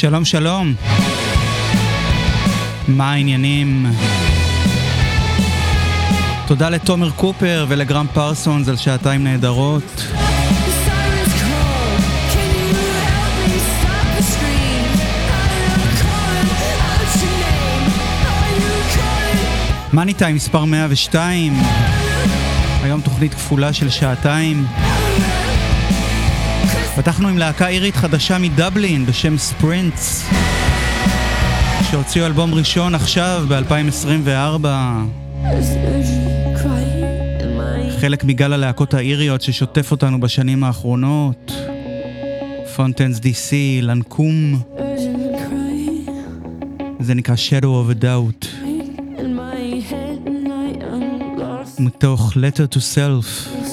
שלום שלום. מה העניינים? תודה לתומר קופר ולגרם פרסונס על שעתיים נהדרות. מאני טיים מספר 102, היום תוכנית כפולה של שעתיים. פתחנו עם להקה אירית חדשה מדבלין בשם ספרינטס, שהוציאו אלבום ראשון עכשיו ב-2024. חלק מגל הלהקות האיריות ששוטף אותנו בשנים האחרונות. פונטנס די.סי, לנקום. זה נקרא Shadow of a Doubt. מתוך Letter to Self.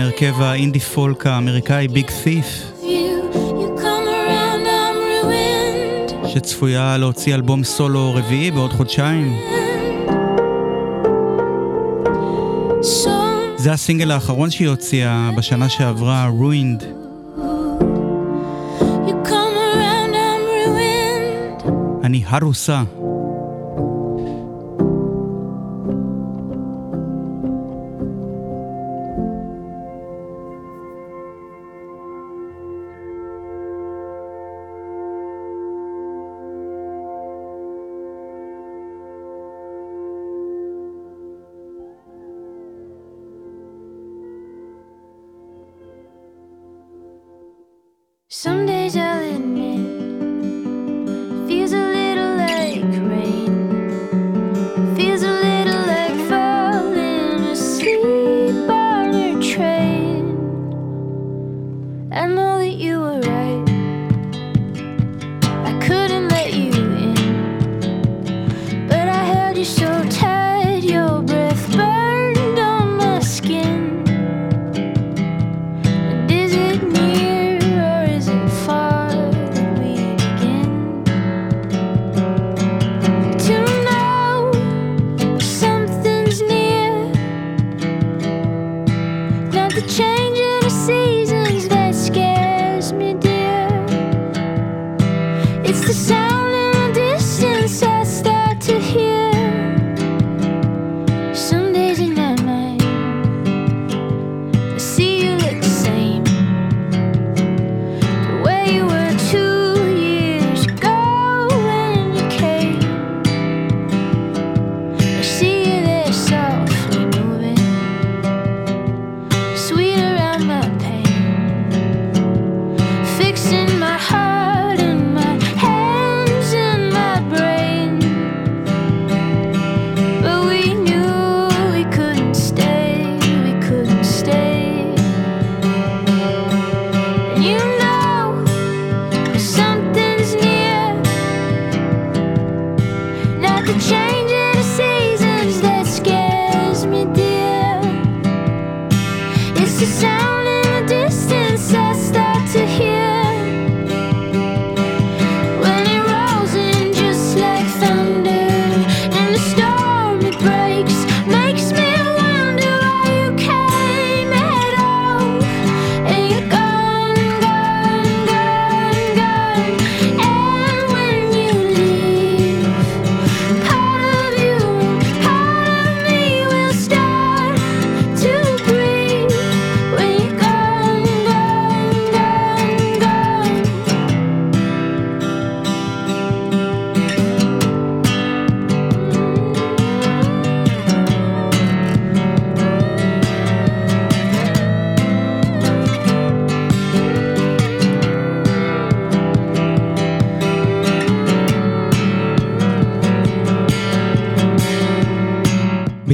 הרכב האינדי פולק האמריקאי ביג ת'יף שצפויה להוציא אלבום סולו רביעי בעוד חודשיים. זה הסינגל האחרון שהיא הוציאה בשנה שעברה, Ruined. אני הרוסה.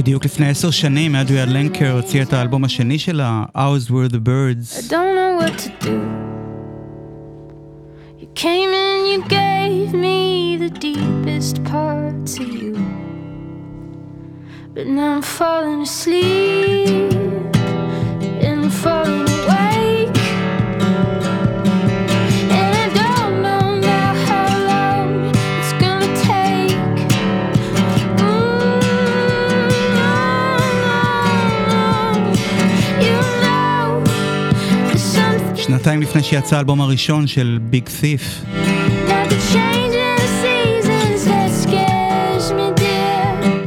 בדיוק לפני עשר שנים אדריה לנקר הוציאה את האלבום השני שלה, Hours Were the Birds. I don't know what to do. You came and you gave me the deepest parts of you. But now I'm falling asleep and falling שנתיים לפני שיצא האלבום הראשון של ביג ת'יף.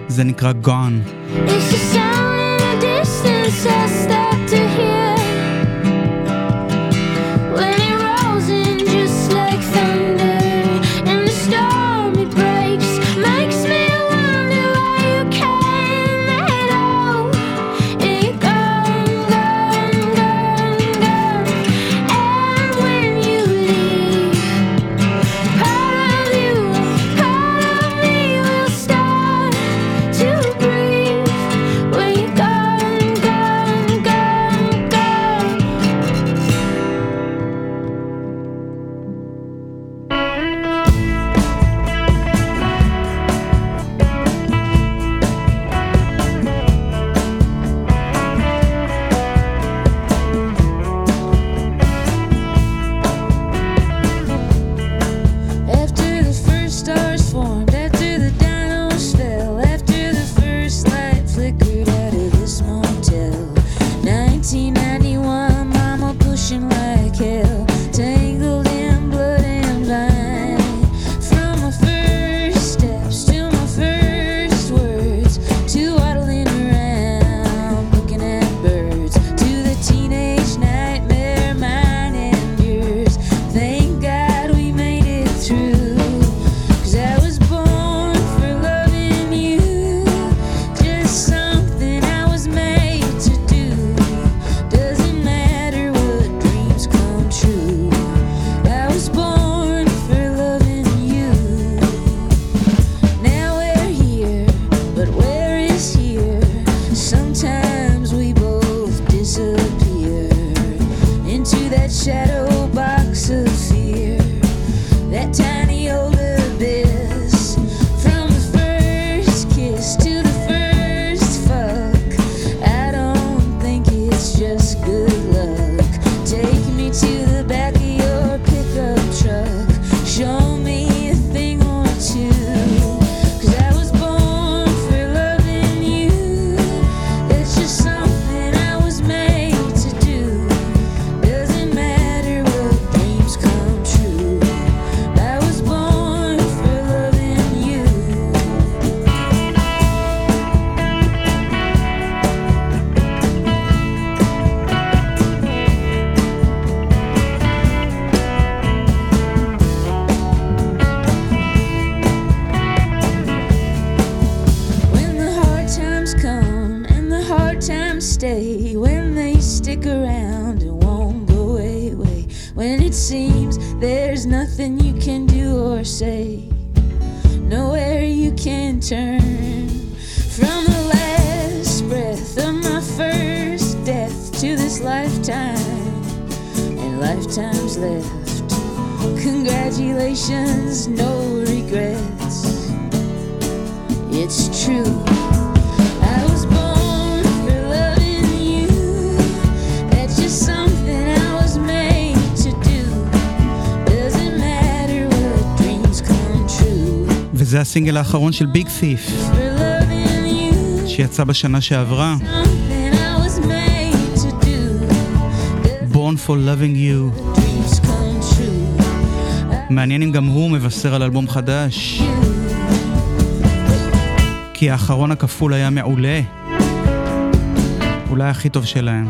זה נקרא Gone. הסינגל האחרון של ביג ת'יף, שיצא בשנה שעברה. Born for Loving You. מעניין אם גם הוא מבשר על אלבום חדש. כי האחרון הכפול היה מעולה. אולי הכי טוב שלהם.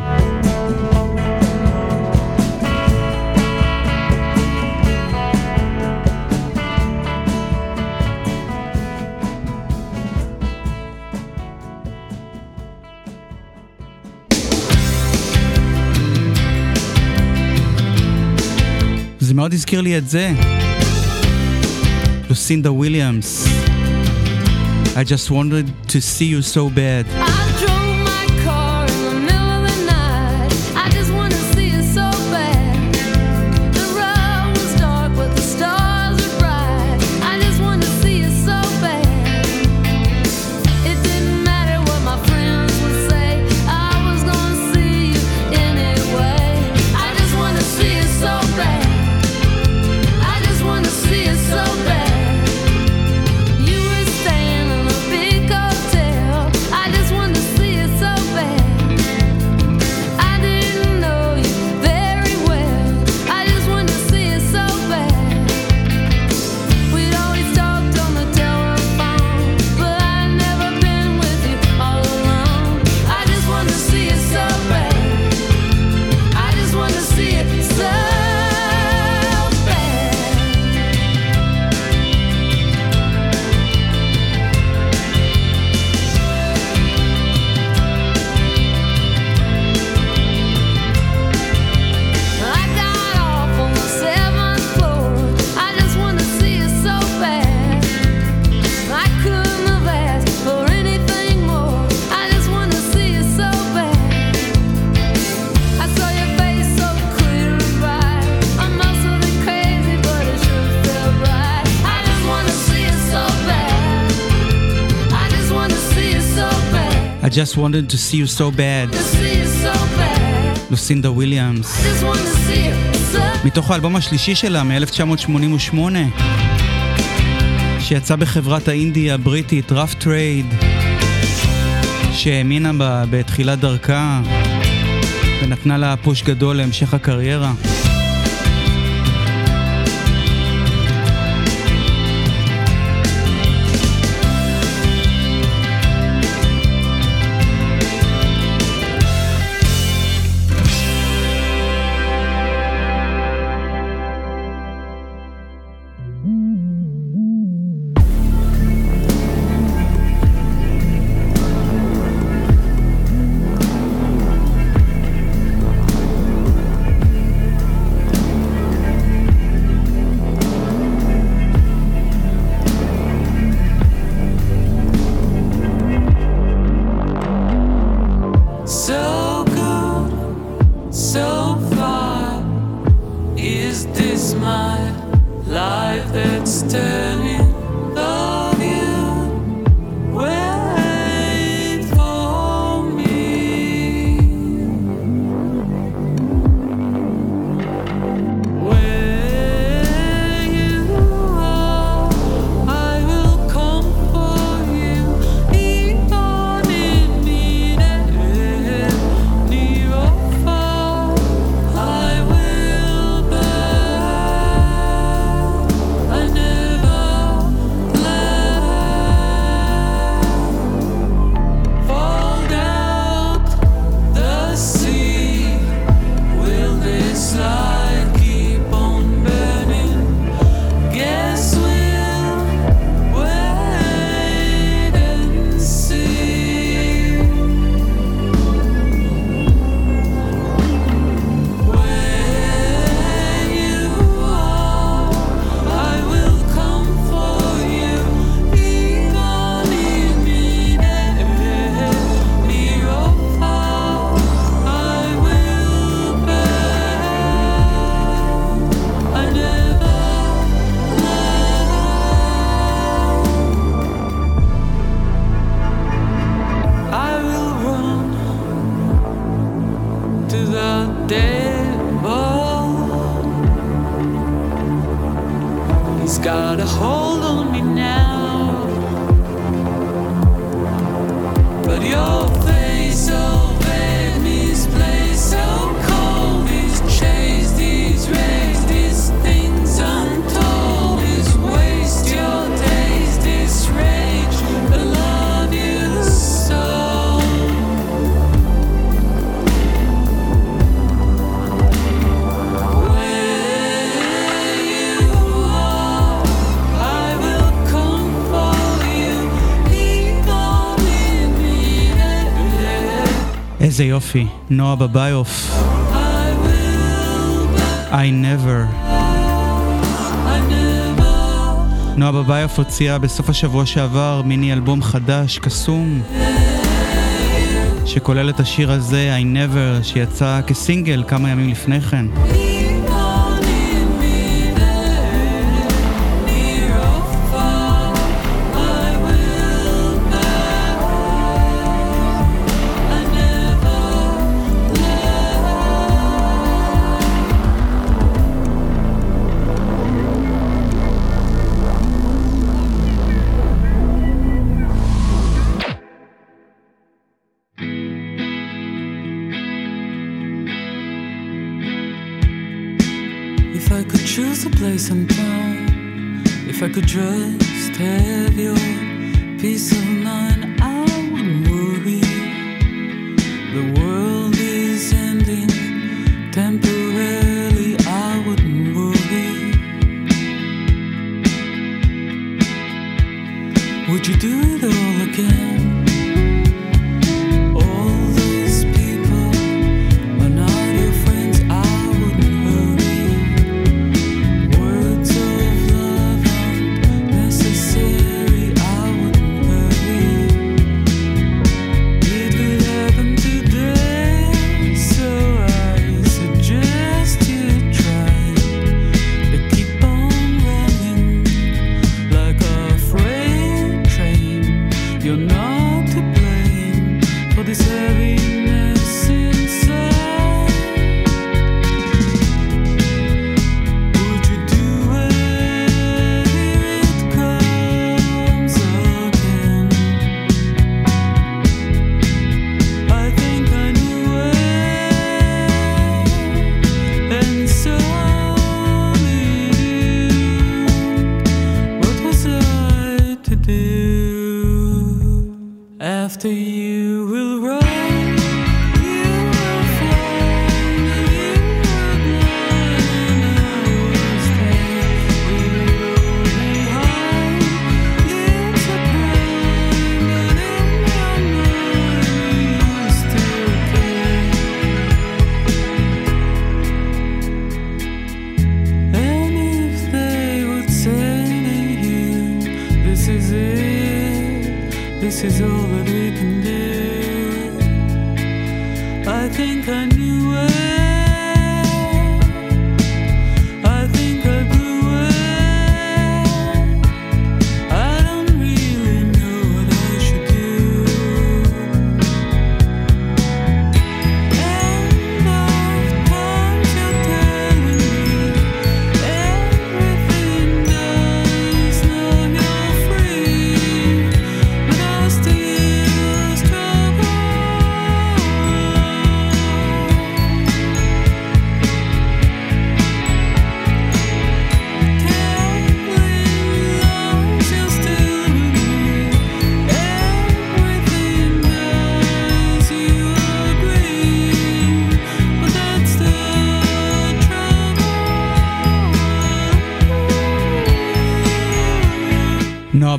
הזכיר לי את זה. לוסינדה וויליאמס. I just wanted to see you so bad. Just wanted to see you so bad. לוסינדה וויליאמס. מתוך האלבום השלישי שלה מ-1988, שיצא בחברת האינדי הבריטית Rough Trade, שהאמינה בה בתחילת דרכה ונתנה לה push גדול להמשך הקריירה. So good, so far. Is this my life that's dead? יופי, נועה בביוף. I never. נועה בביוף הוציאה בסוף השבוע שעבר מיני אלבום חדש, קסום, שכולל את השיר הזה, I Never, שיצא כסינגל כמה ימים לפני כן.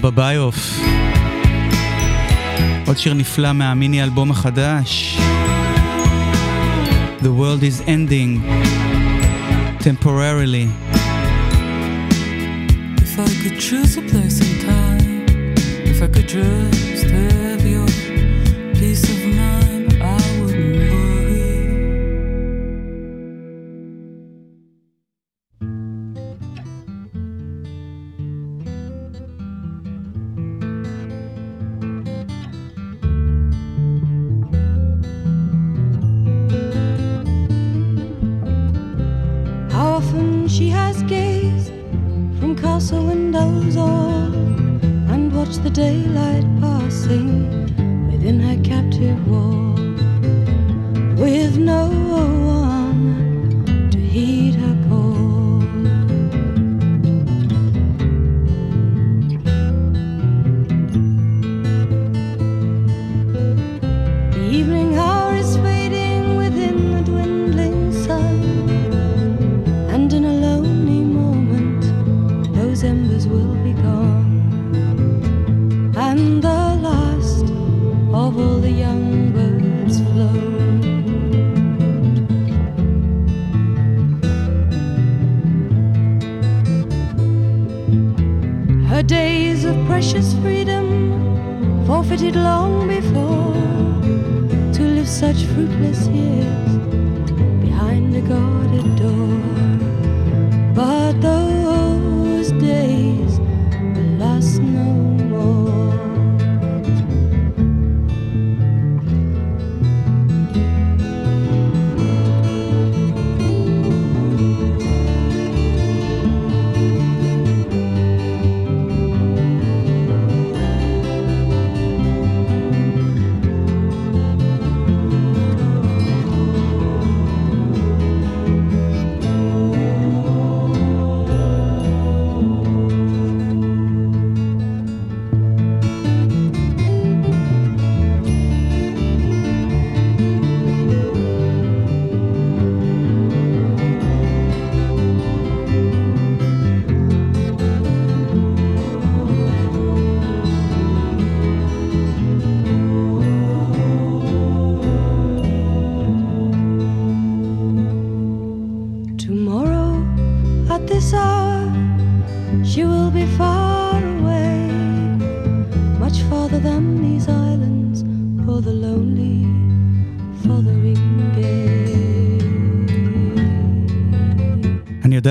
בביוף. עוד שיר נפלא מהמיני אלבום החדש. The world is ending temporarily. If I could choose a place and time, if I could just have your such fruitless years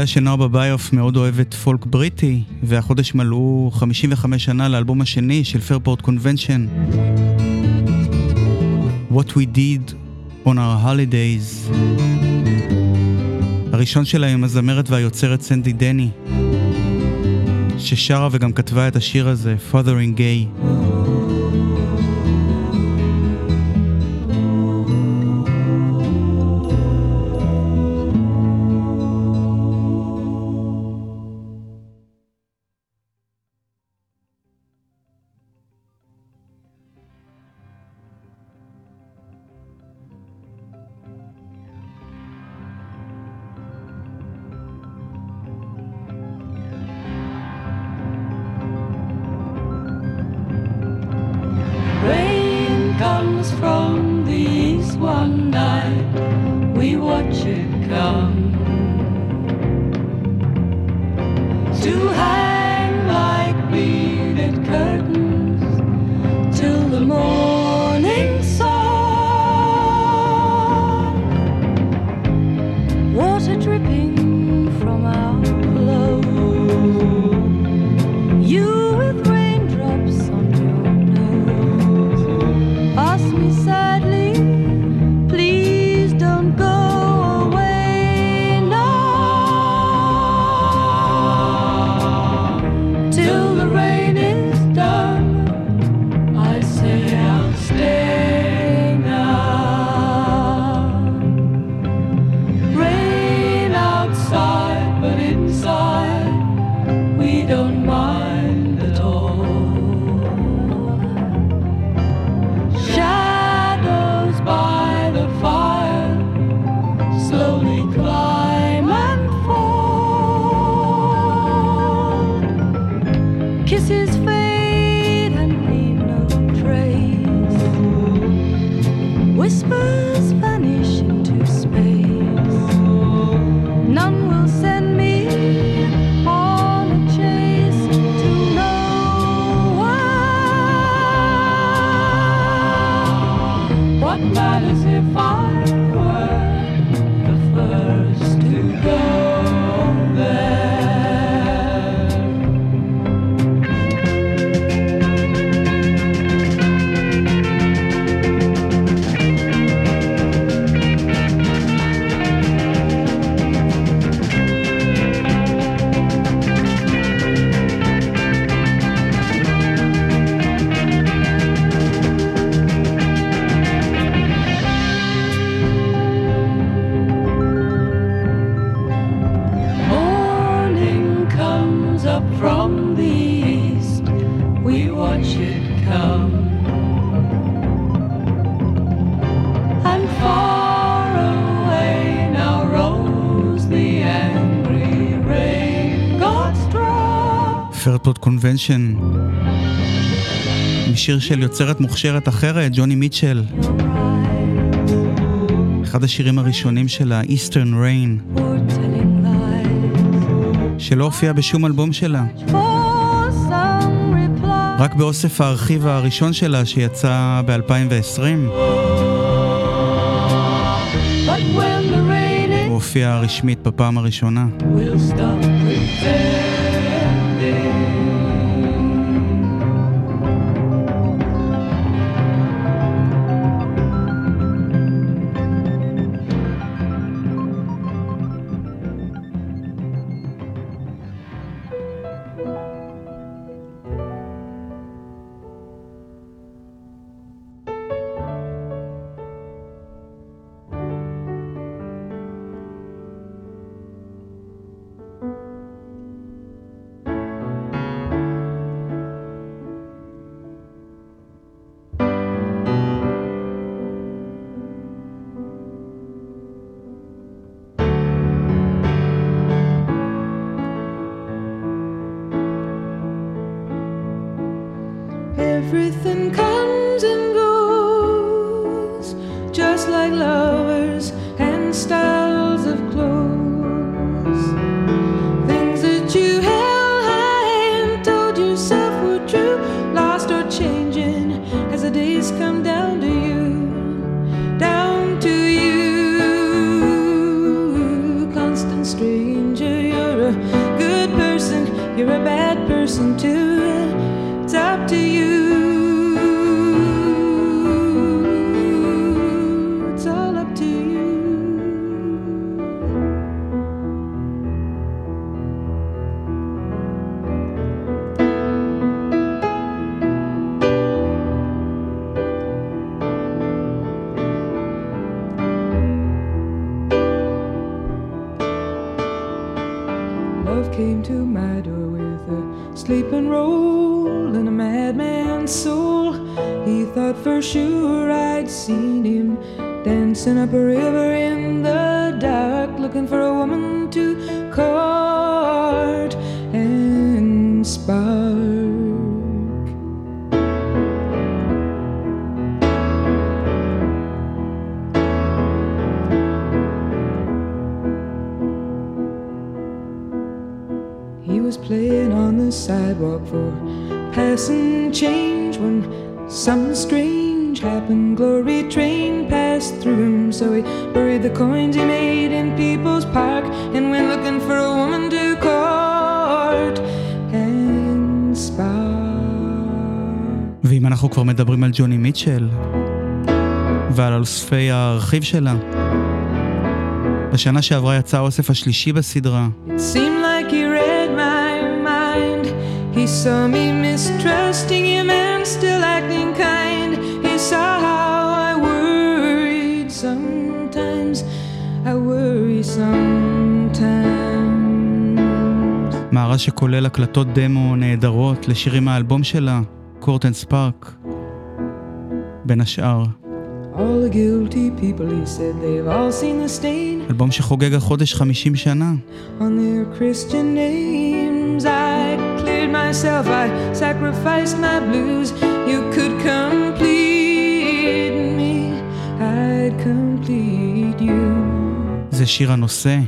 שנועה בביוף מאוד אוהבת פולק בריטי, והחודש מלאו 55 שנה לאלבום השני של פרפורט קונבנשן. What We Did on Our Holidays. הראשון שלה עם הזמרת והיוצרת סנדי דני, ששרה וגם כתבה את השיר הזה, Fathering Gay. But if I קונבנשן. משיר של יוצרת מוכשרת אחרת, ג'וני מיטשל. אחד השירים הראשונים שלה, Eastern Rain, שלא הופיע בשום אלבום שלה. רק באוסף הארכיב הראשון שלה שיצא ב-2020. הוא הופיע רשמית בפעם הראשונה. We'll ג'וני מיטשל ועל אוספי הארכיב שלה. בשנה שעברה יצא האוסף השלישי בסדרה. מארז שכולל הקלטות דמו נהדרות לשירים מהאלבום שלה, קורטן ספארק. בין השאר. אלבום שחוגג החודש 50 שנה. זה שיר הנושא.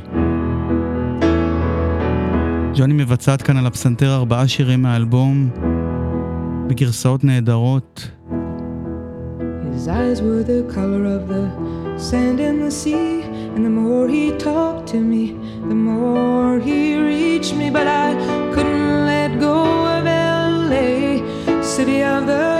ג'וני מבצעת כאן על הפסנתר ארבעה שירים מהאלבום, בגרסאות נהדרות. His eyes were the color of the sand and the sea. And the more he talked to me, the more he reached me. But I couldn't let go of LA, city of the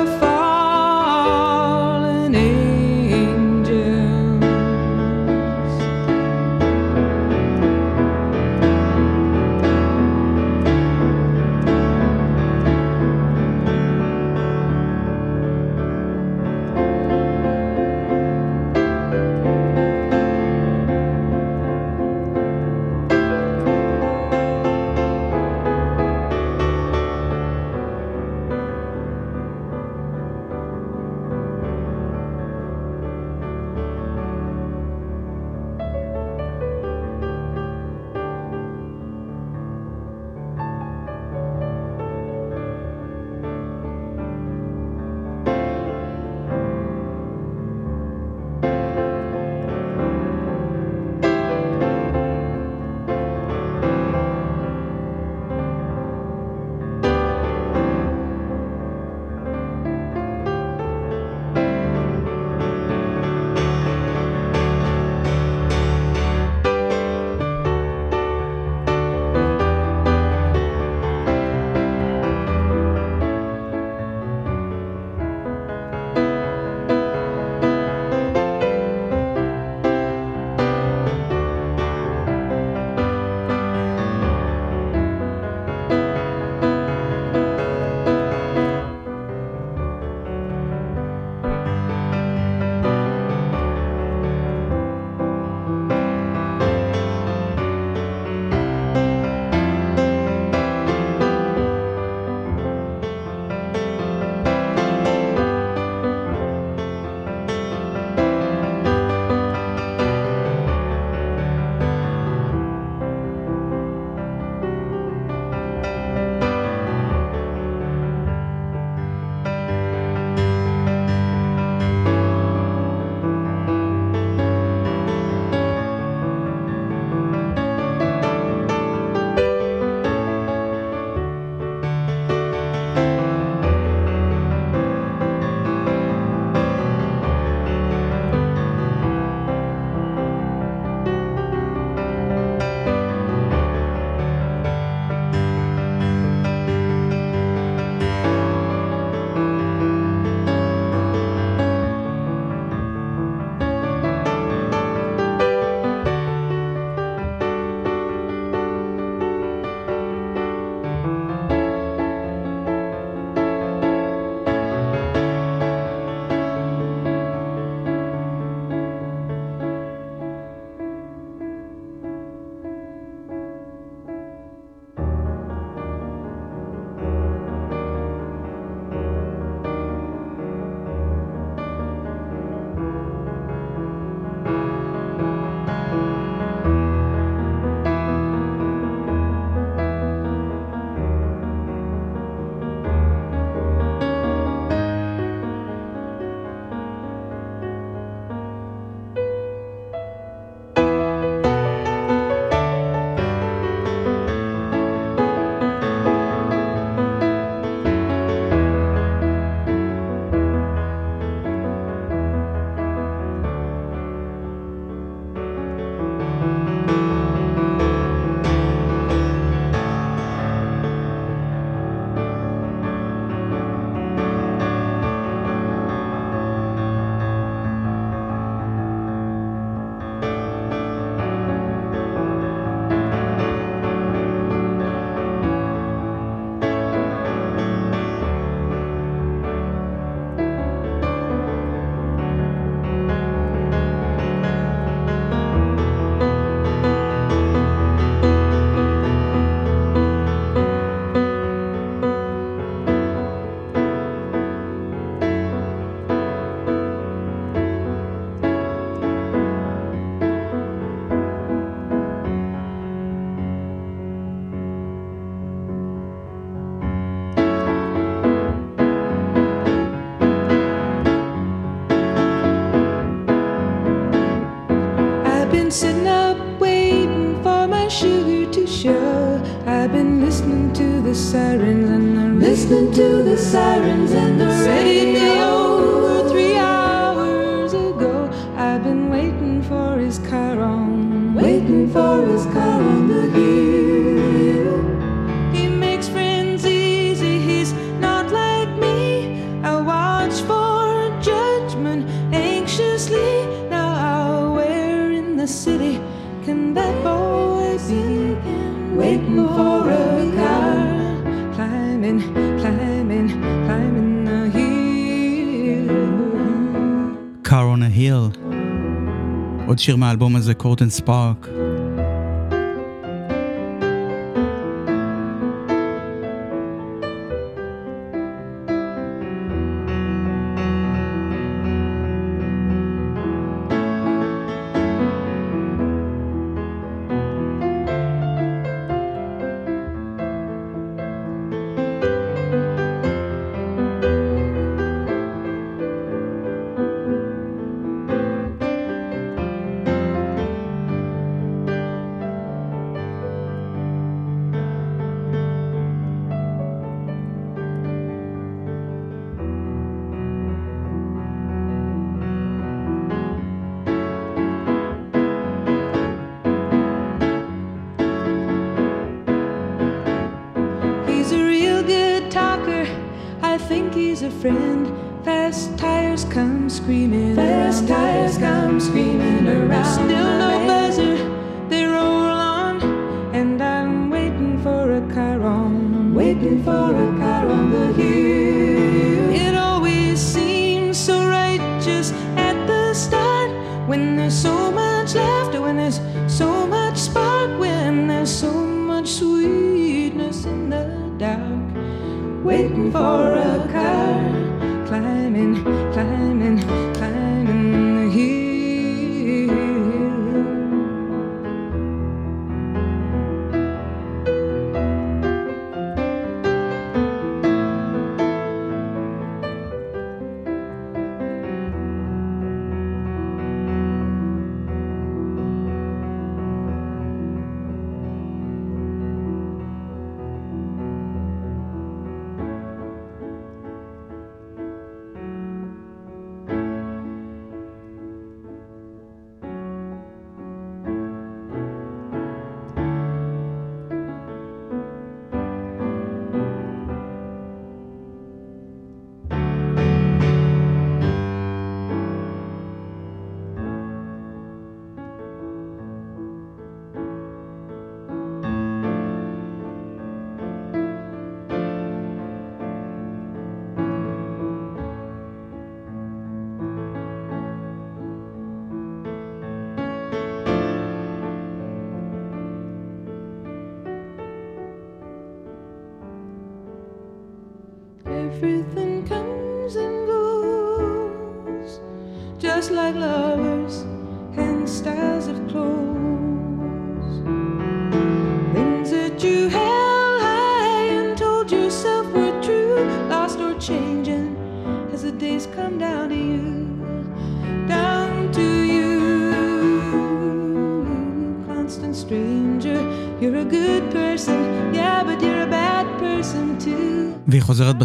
Listening to the sirens and I'm listening to the sirens and the radio. עוד שיר מהאלבום הזה, קורטן ספארק.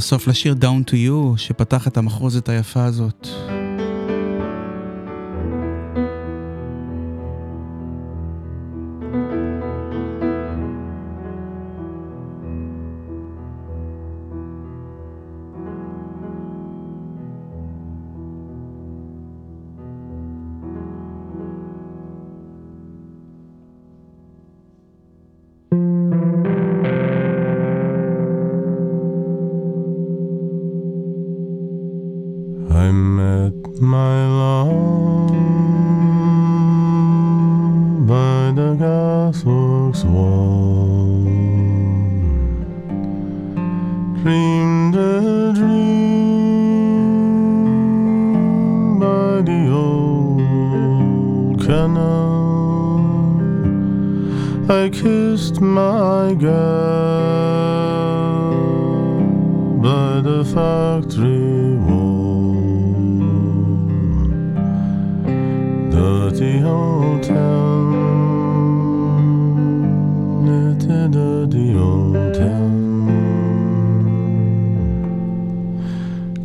בסוף לשיר Down to You, שפתח את המחרוזת היפה הזאת.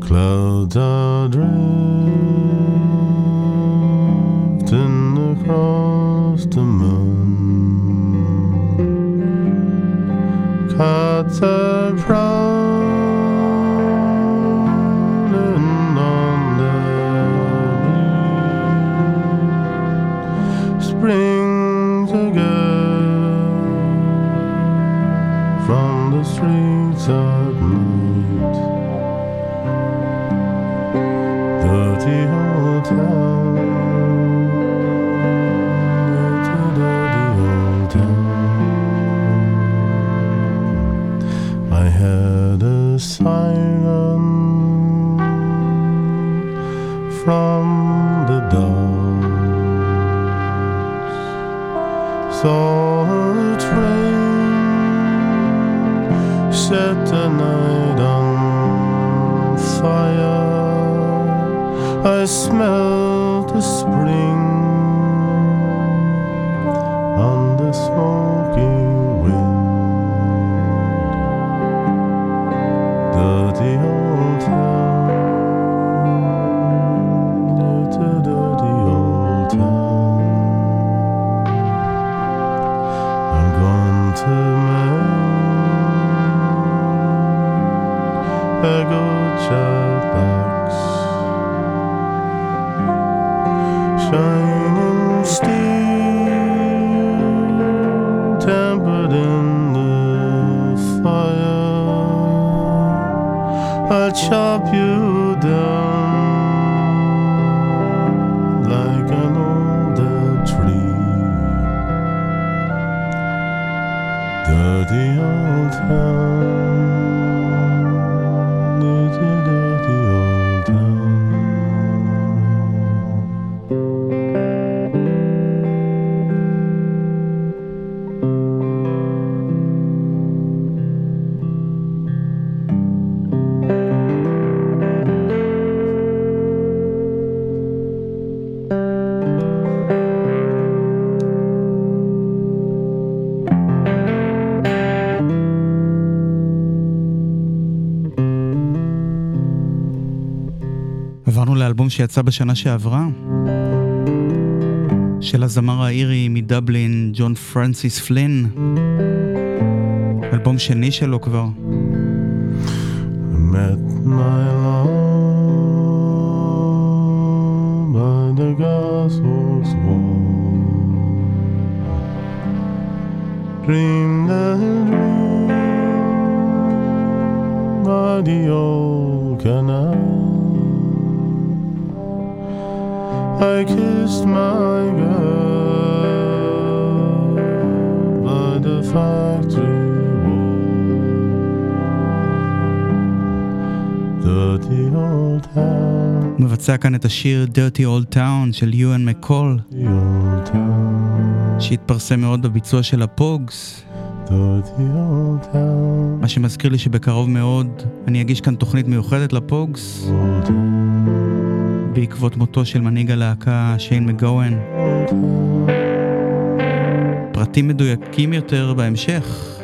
Clouds are drifting across the moon. Cats are proud. שיצא בשנה שעברה, של הזמר האירי מדבלין, ג'ון פרנסיס פלין, אלבום שני שלו כבר. נמצא כאן את השיר Dirty Old Town של יואן מקול, שהתפרסם מאוד בביצוע של הפוגס. מה שמזכיר לי שבקרוב מאוד אני אגיש כאן תוכנית מיוחדת לפוגס, בעקבות מותו של מנהיג הלהקה שיין מגוון פרטים מדויקים יותר בהמשך.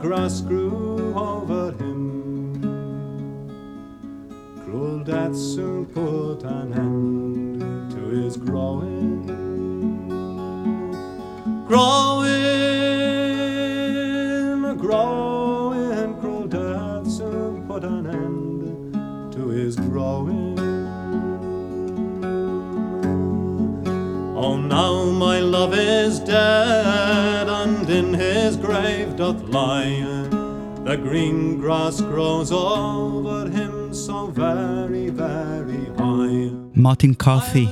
grass grew מרטין קארתי.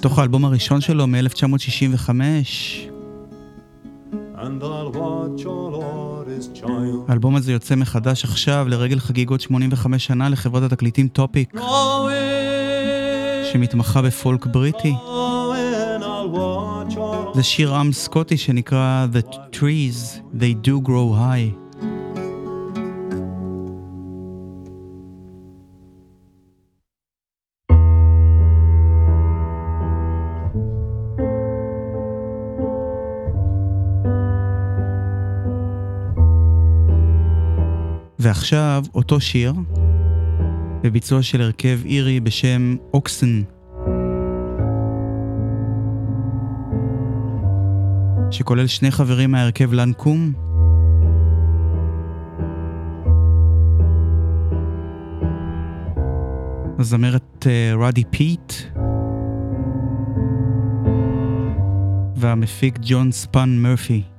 תוך האלבום הראשון שלו מ-1965. האלבום הזה יוצא מחדש עכשיו לרגל חגיגות 85 שנה לחברת התקליטים טופיק, שמתמחה בפולק בריטי. זה שיר עם סקוטי שנקרא The Trees, They Do Grow High. ועכשיו אותו שיר, בביצוע של הרכב אירי בשם OXN, שכולל שני חברים מההרכב Lankum, הזמרת אה, רדי פיט. והמפיק ג'ון ספאד מרפי.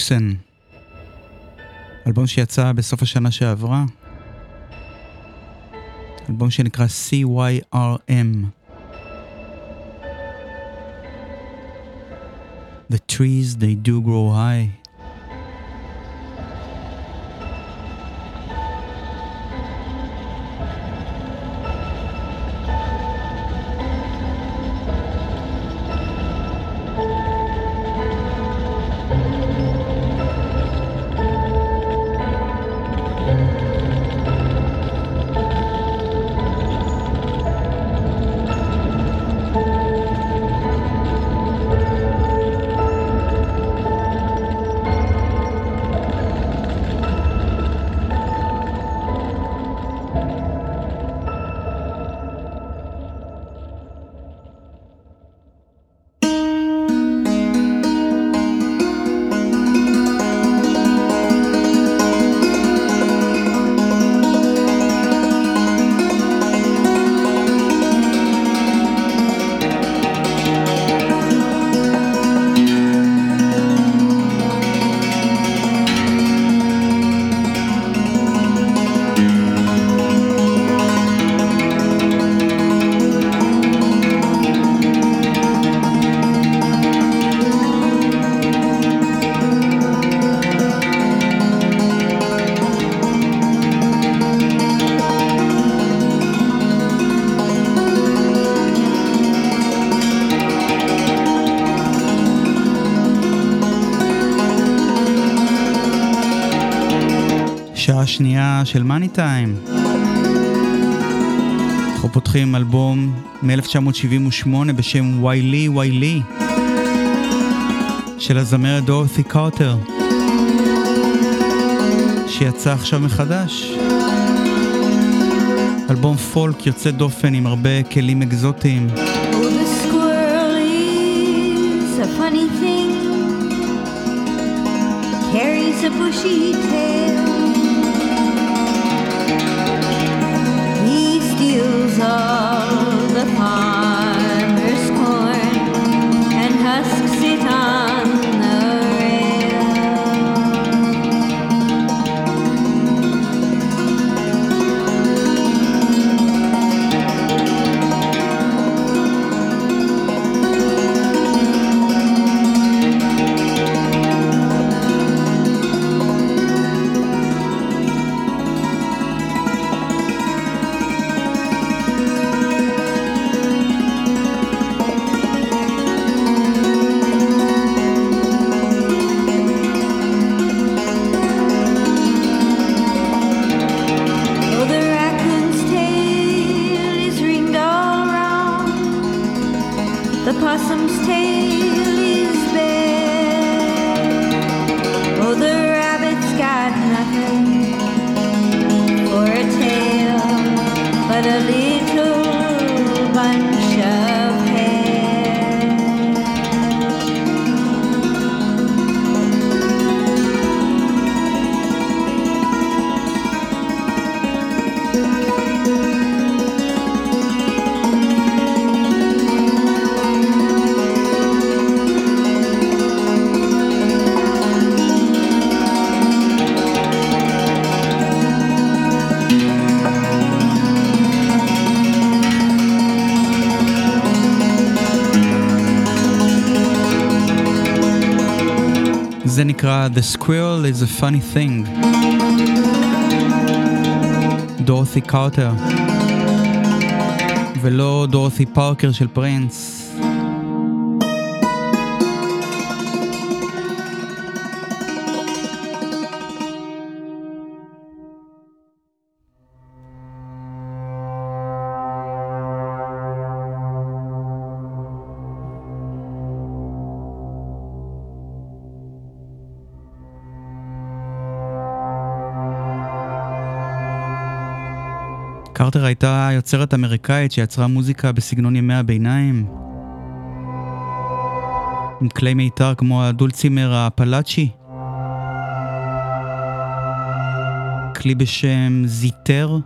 אוקסן, אלבום שיצא בסוף השנה שעברה, אלבום שנקרא CYRM. The trees they do grow high. השנייה של מאני טיים. אנחנו פותחים אלבום מ-1978 בשם ויילי ויילי של הזמרת דורת'י קארטר שיצא עכשיו מחדש. אלבום פולק יוצא דופן עם הרבה כלים אקזוטיים. carries a bushy tail. of the pond. The Squirrel is a Funny Thing. דורת'י קארטר. ולא דורת'י פארקר של פרינס. קרטר הייתה יוצרת אמריקאית שיצרה מוזיקה בסגנון ימי הביניים. עם כלי מיתר כמו הדולצימר הפלאצ'י. כלי בשם זיטר.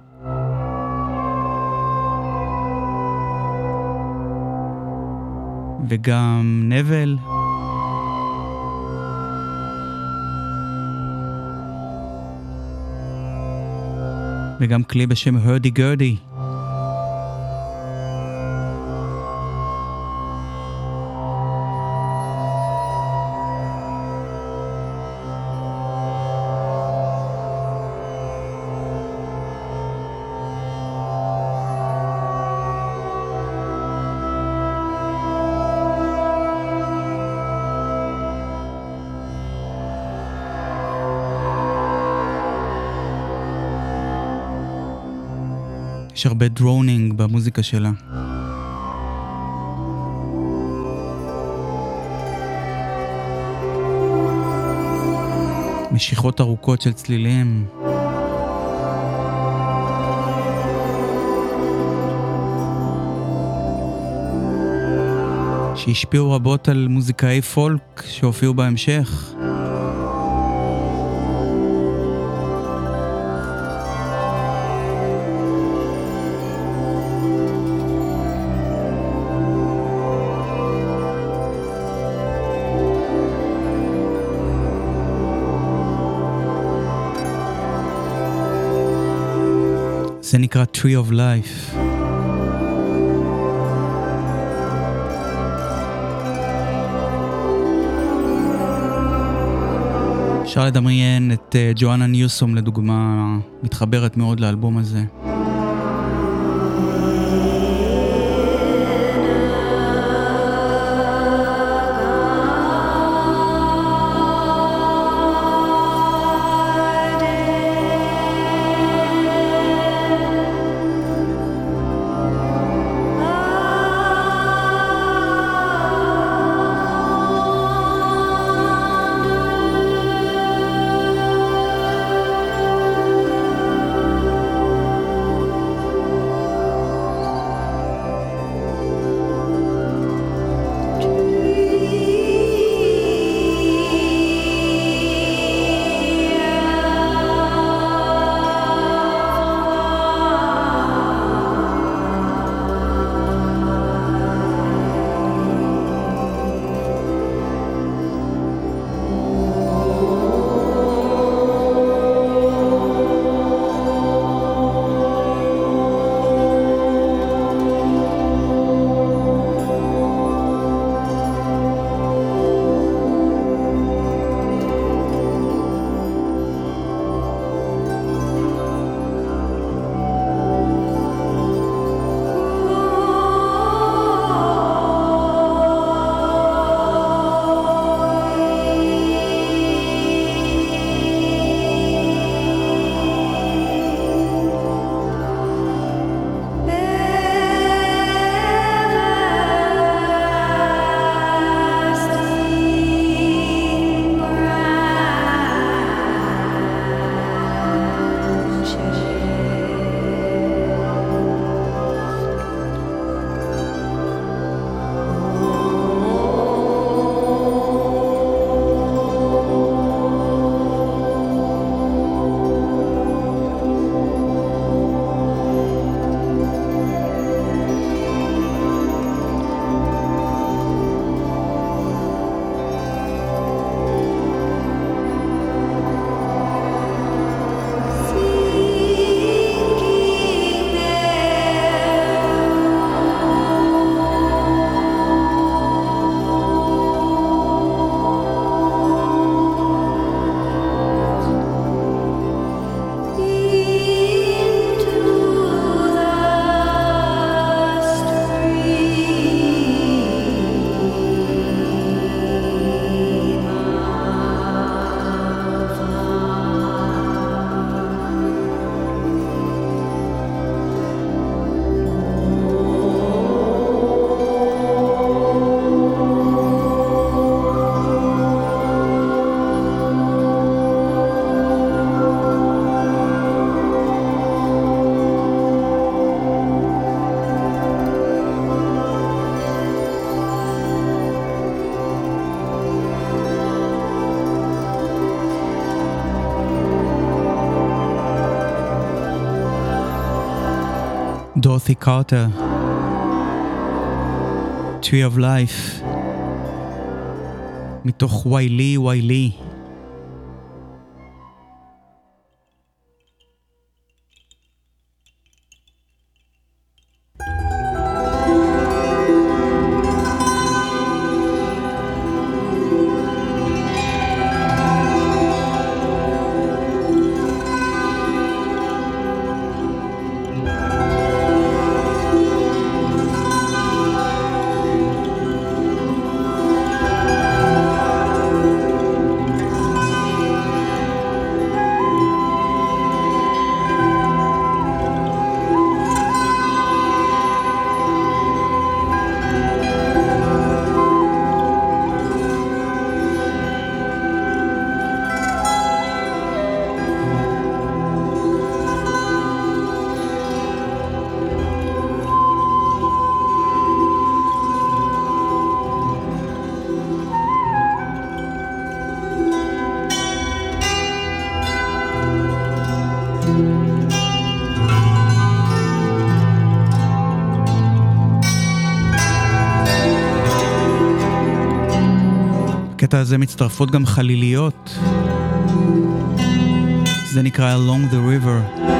וגם נבל. וגם כלי בשם הרדי גרדי. יש הרבה droning במוזיקה שלה. משיכות ארוכות של צלילים. שהשפיעו רבות על מוזיקאי פולק שהופיעו בהמשך. זה נקרא Tree of Life. אפשר לדמיין את ג'ואנה ניוסום לדוגמה, מתחברת מאוד לאלבום הזה. דורת'י קארטר, Tree of Life, מתוך ויילי ויילי. הזה מצטרפות גם חליליות. זה נקרא Along the River.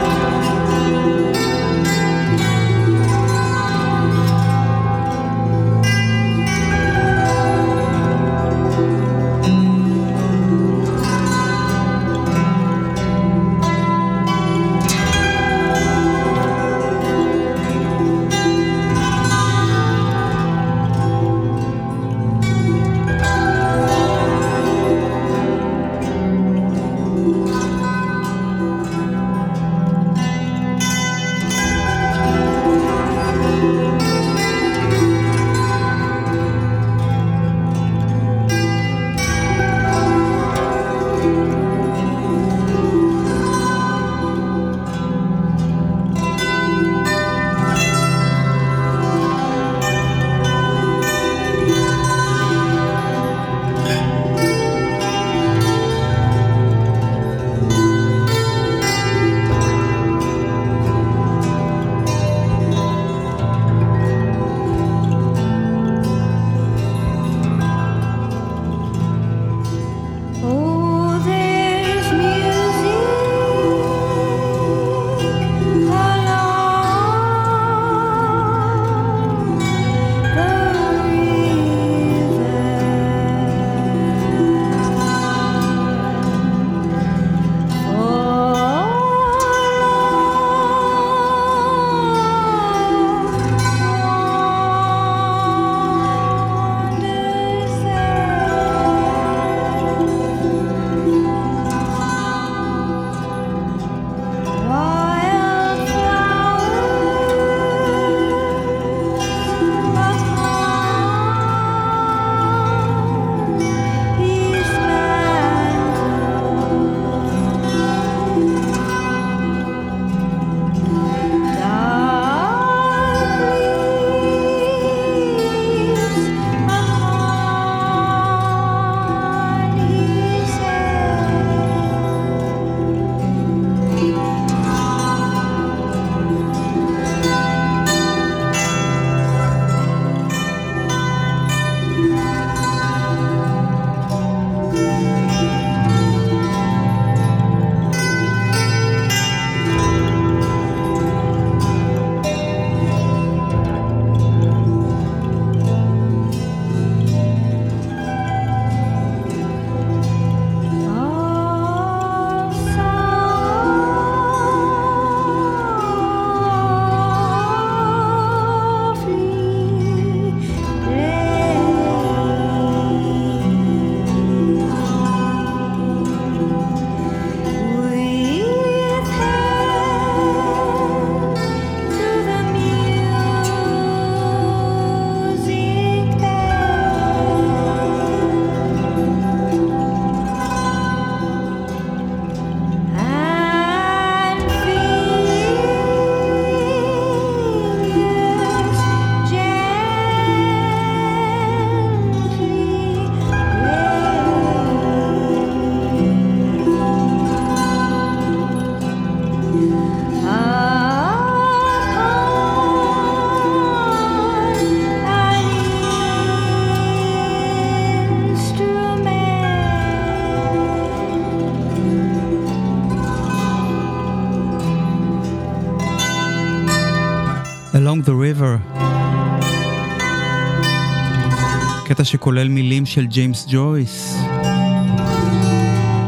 שכולל מילים של ג'יימס ג'ויס.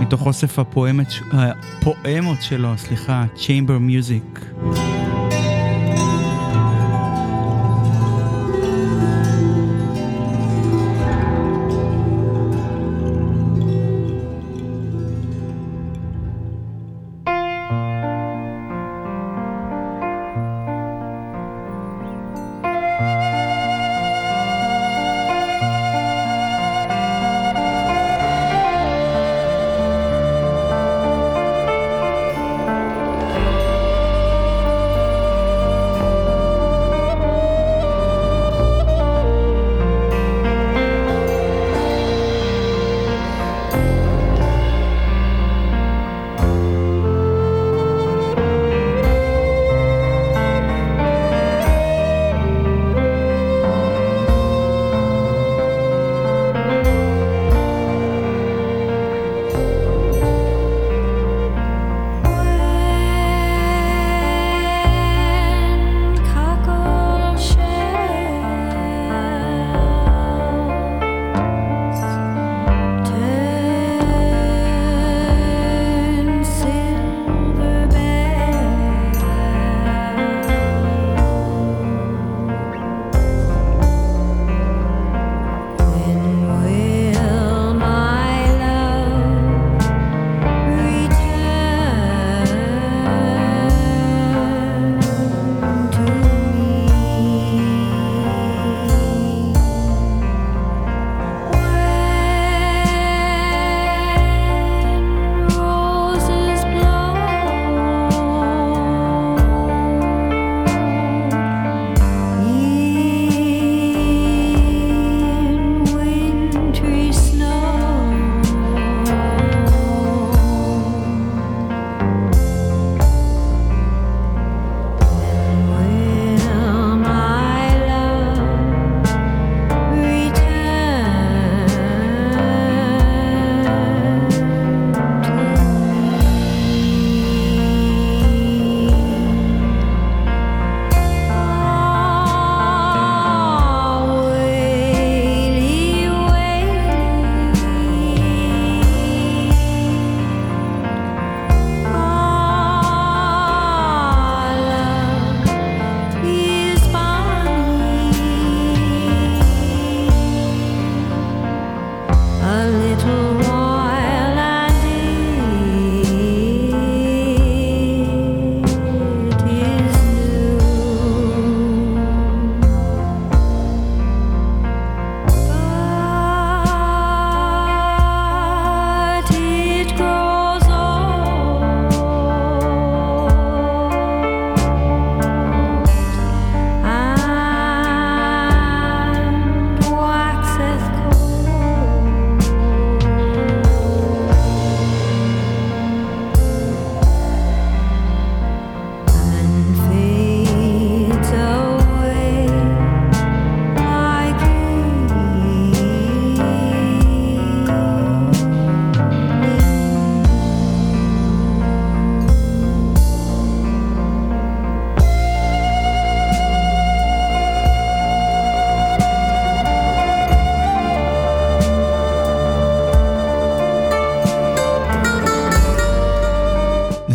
מתוך אוסף הפואמת, הפואמות שלו, סליחה, Chamber Music.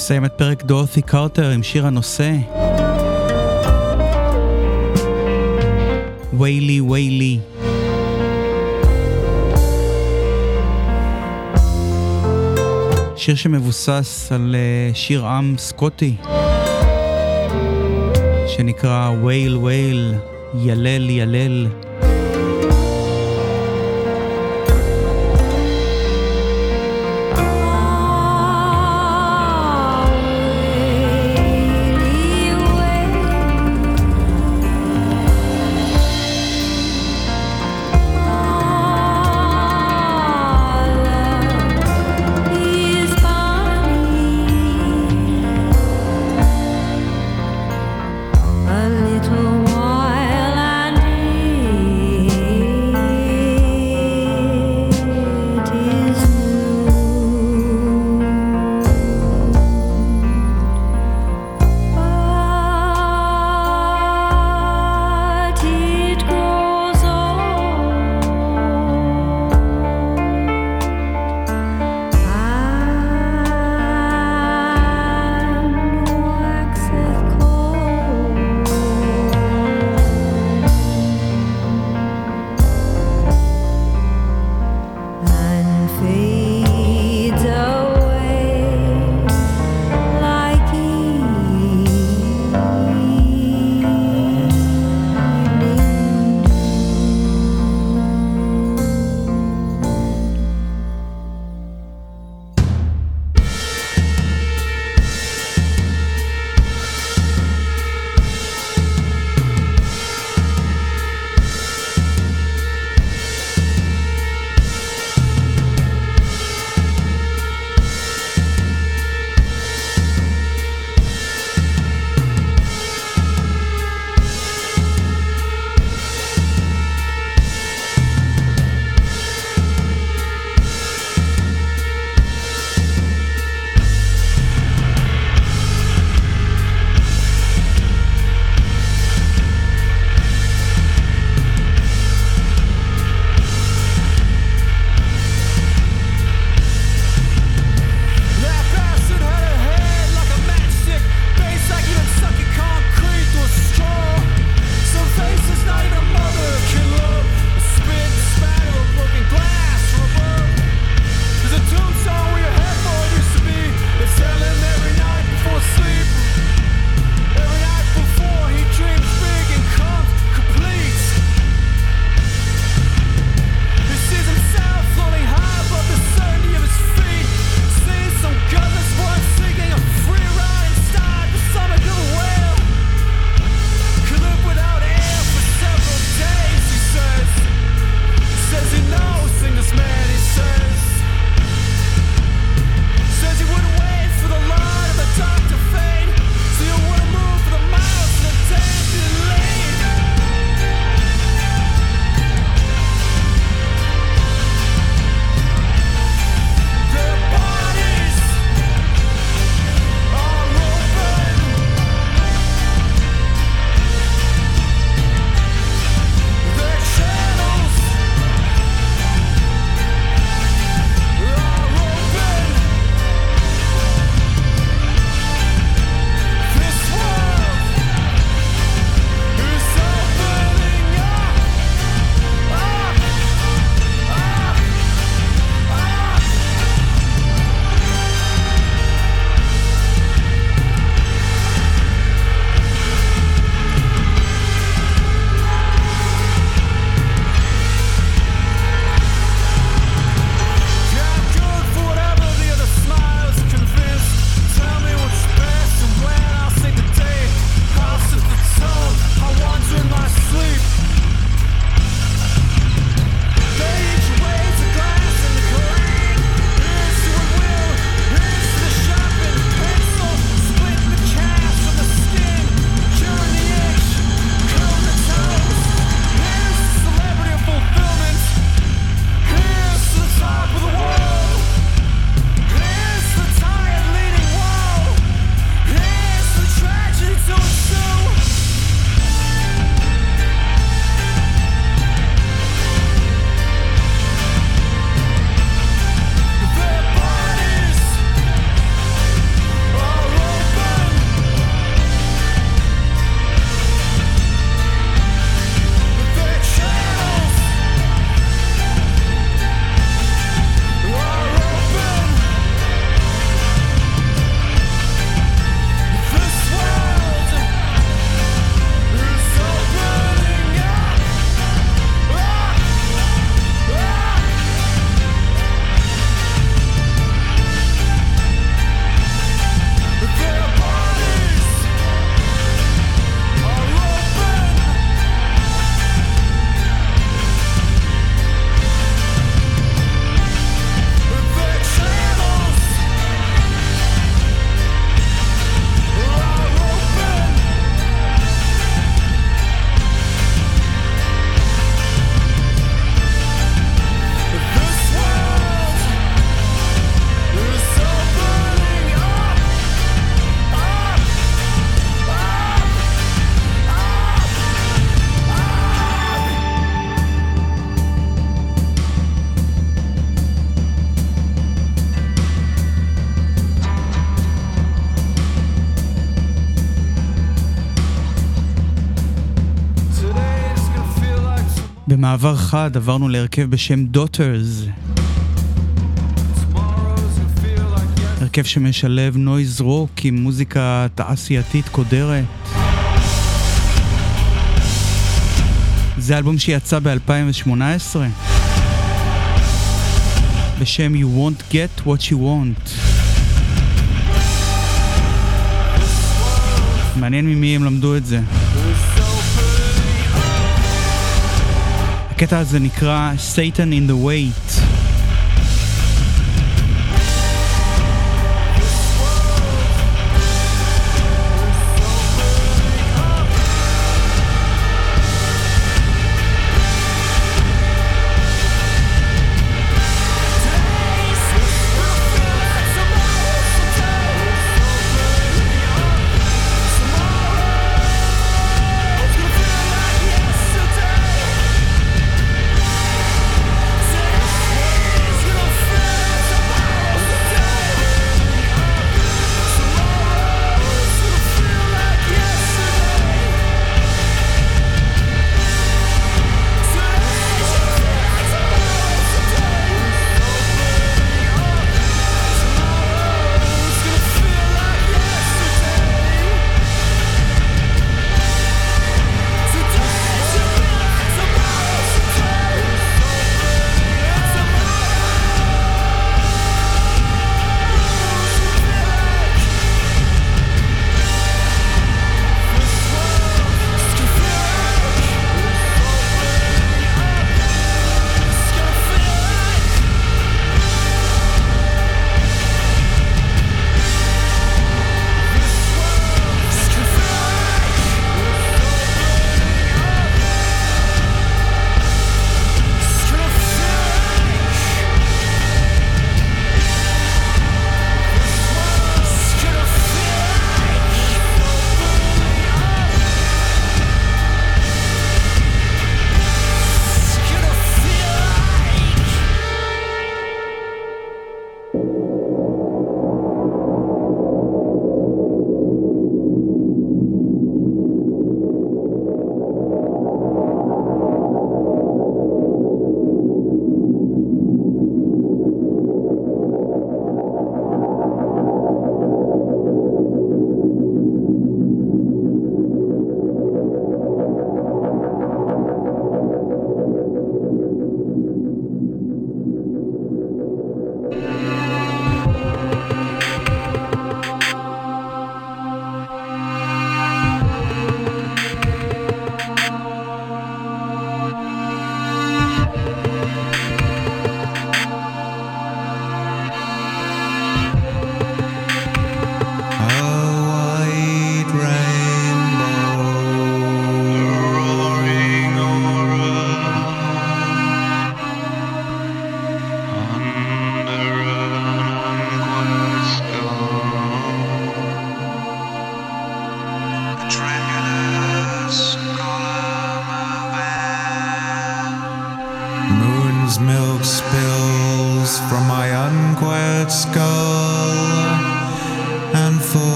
נסיים את פרק דורת'י קרטר עם שיר הנושא. ויילי ויילי. שיר שמבוסס על אה, שיר עם סקוטי שנקרא וייל וייל, ילל ילל. 2021 עברנו להרכב בשם Daughters. הרכב שמשלב נויז רוק עם מוזיקה תעשייתית קודרת. זה אלבום שיצא ב-2018 בשם You Won't Get What You Want. מעניין ממי הם למדו את זה. הקטע הזה נקרא Satan in the Wait.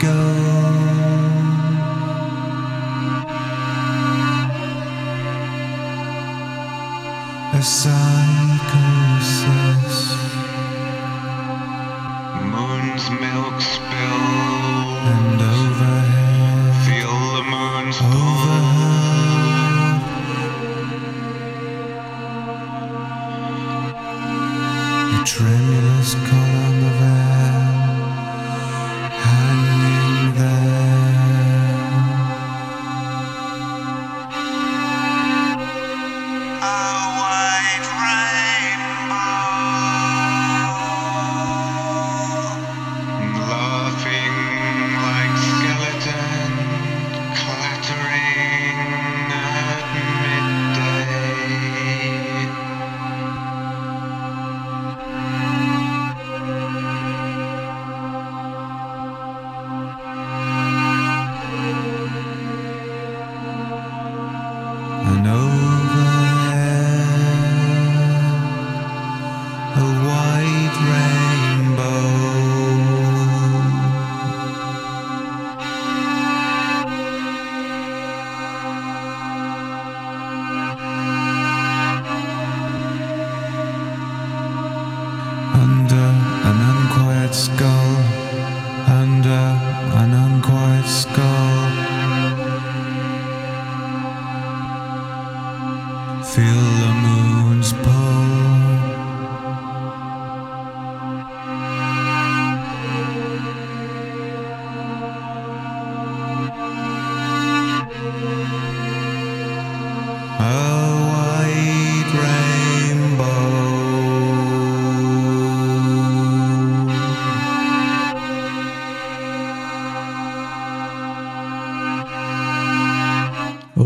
go. A psychosis. Moon's milk spill. And overhead. Feel the moon's overhead. Pull. A tremulous color.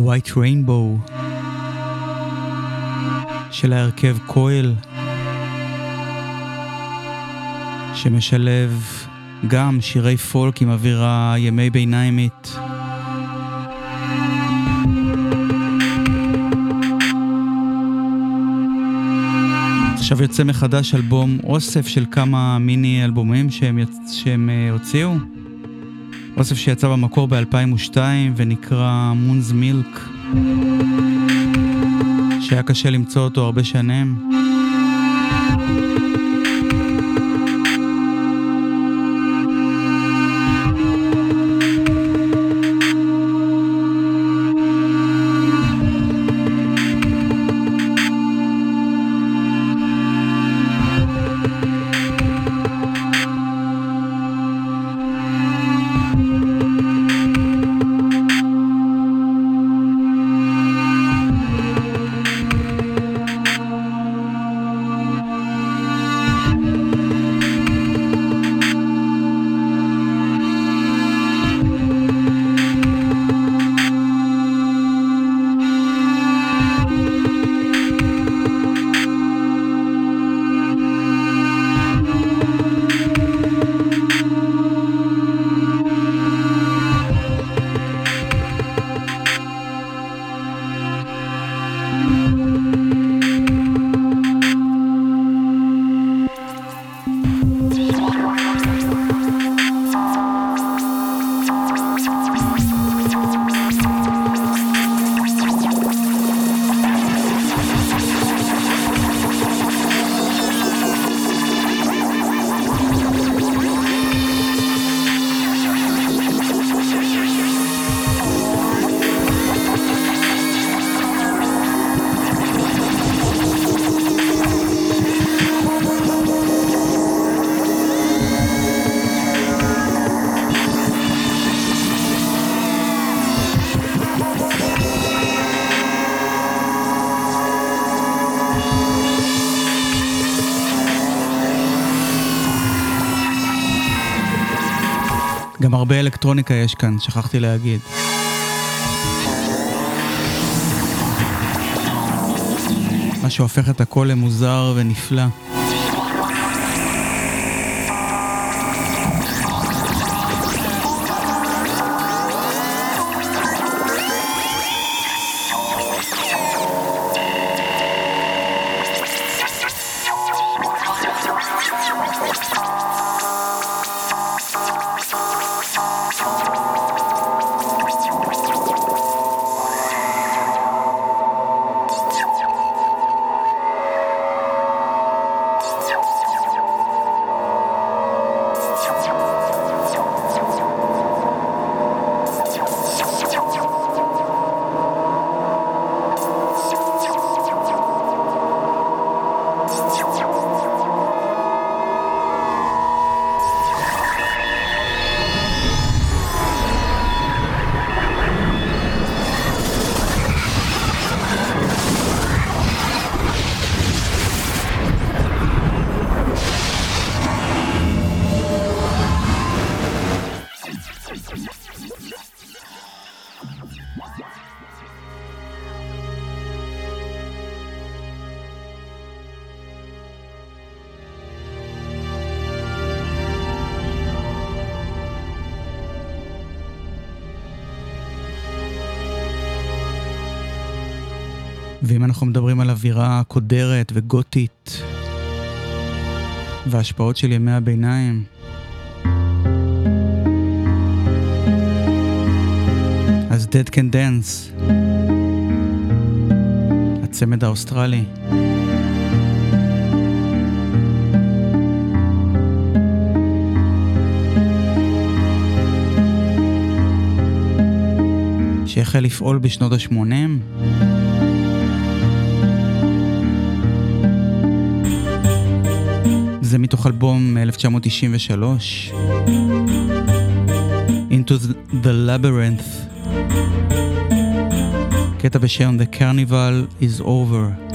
White Rainbow של ההרכב קויל, שמשלב גם שירי פולק עם אווירה ימי ביניימית. עכשיו יוצא מחדש אלבום אוסף של כמה מיני אלבומים שהם, יצ... שהם uh, הוציאו. אוסף שיצא במקור ב-2002 ונקרא מונס מילק, שהיה קשה למצוא אותו הרבה שנים. אלקטרוניקה יש כאן, שכחתי להגיד. מה שהופך את הכל למוזר ונפלא. אווירה קודרת וגותית והשפעות של ימי הביניים, אז Dead Can Dance, הצמד האוסטרלי. שהחל לפעול בשנות ה-80. מתוך אלבום מ-1993, Into the Labyrinth, קטע בשם The Carnival is Over.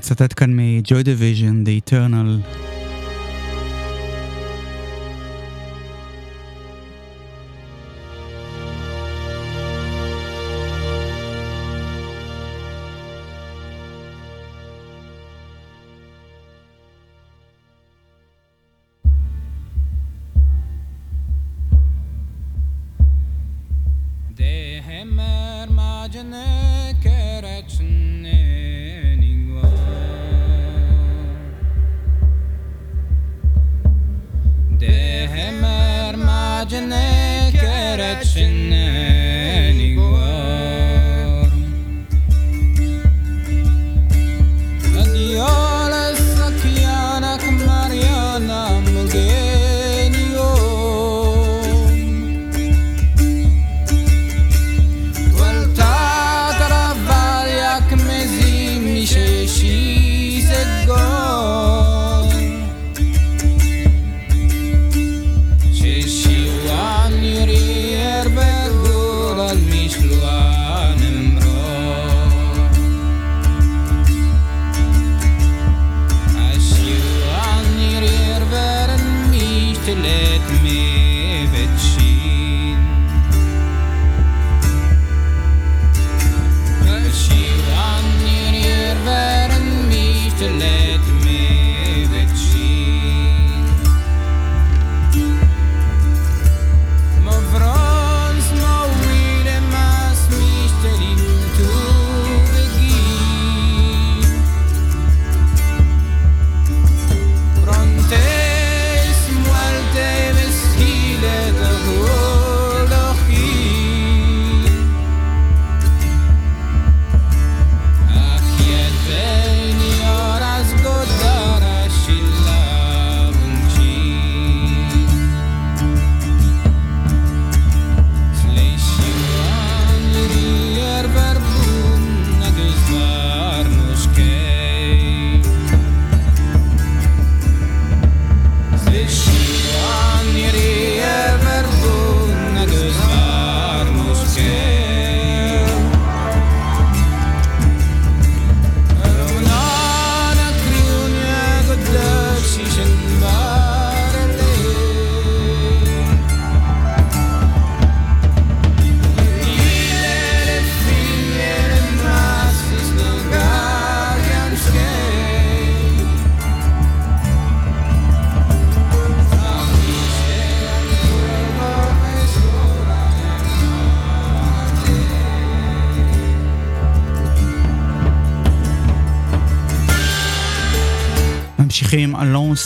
מצטט כאן מ-Joy Division, The Eternal. ממשיכים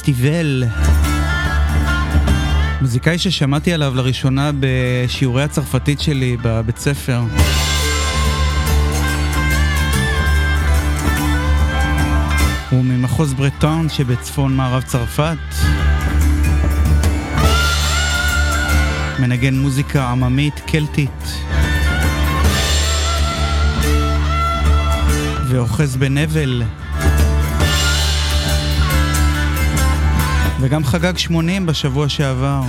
אלון סטיבל. מוזיקאי ששמעתי עליו לראשונה בשיעורי הצרפתית שלי בבית ספר. הוא ממחוז ברטון שבצפון מערב צרפת. מנגן מוזיקה עממית קלטית. ואוחז בנבל. וגם חגג 80 בשבוע שעבר.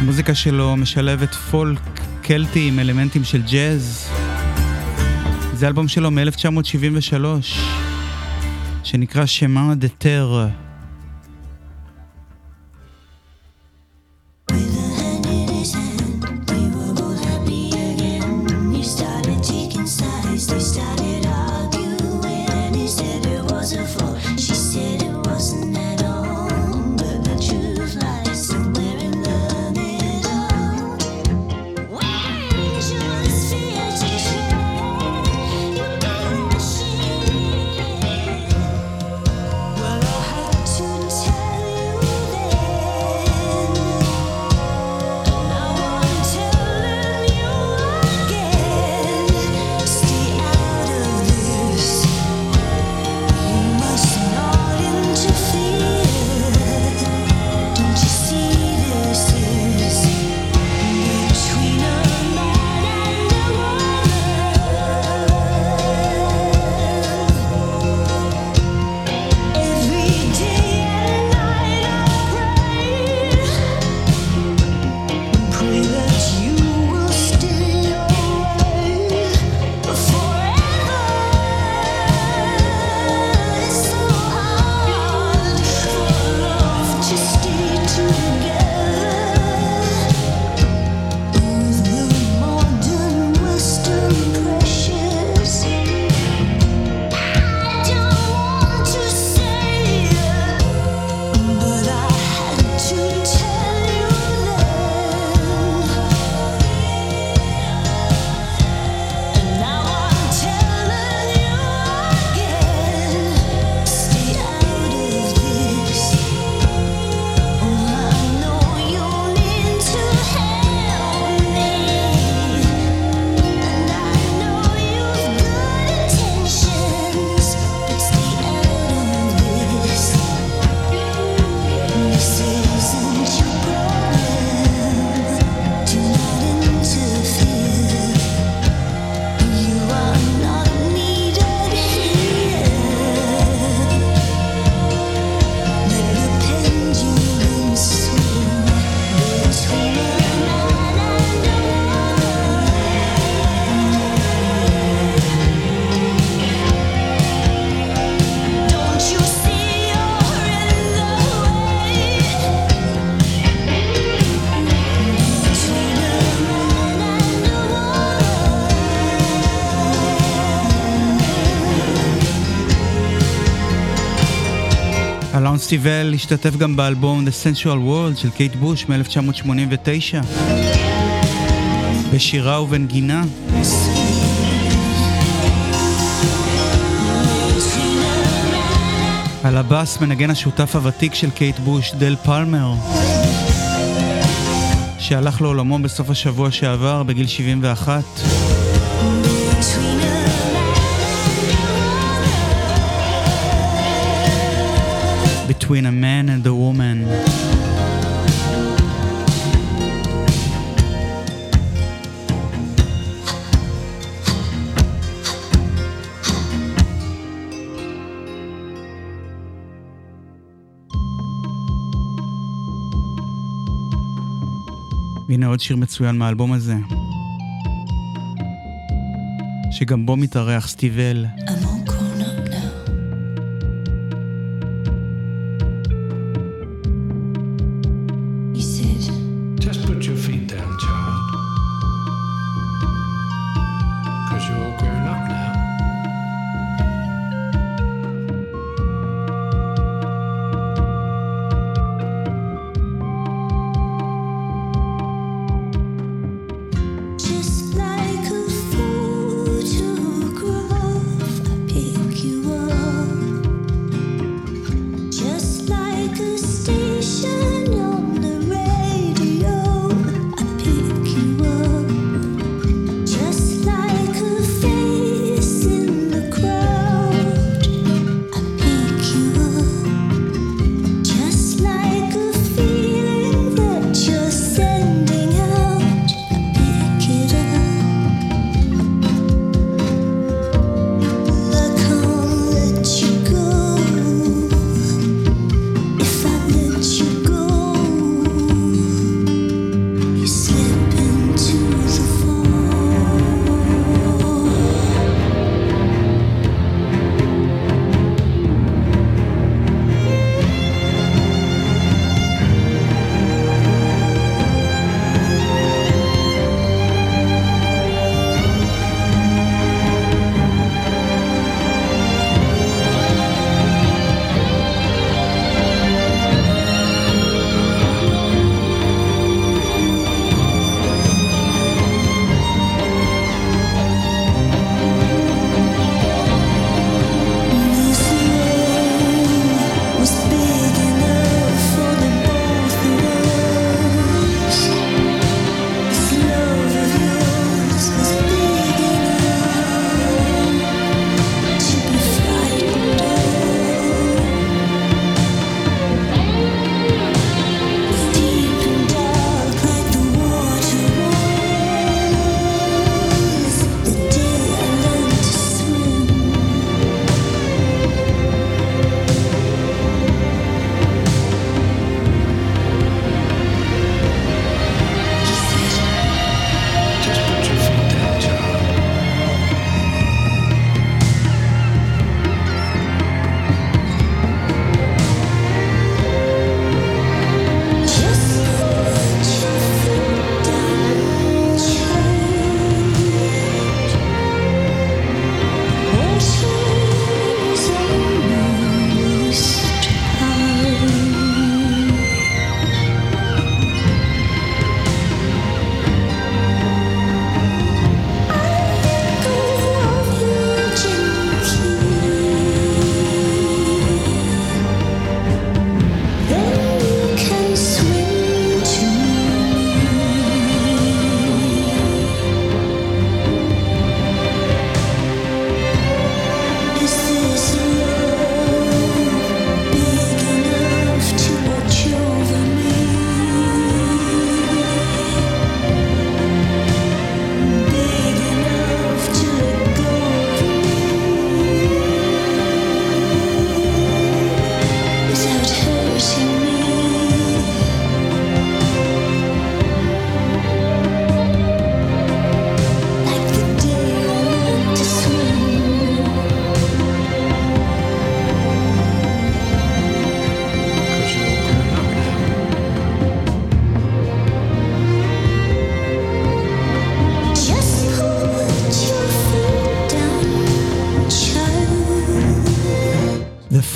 המוזיקה שלו משלבת פולק קלטי עם אלמנטים של ג'אז. זה אלבום שלו מ-1973, שנקרא שמה דה טר. ג'ון סטיבל השתתף גם באלבום The Sensual World של קייט בוש מ-1989 בשירה ובנגינה. על הבאס מנגן השותף הוותיק של קייט בוש, דל פלמר, שהלך לעולמו בסוף השבוע שעבר בגיל 71. Between a man and a woman. והנה עוד שיר מצוין מהאלבום הזה, שגם בו מתארח סטיבל.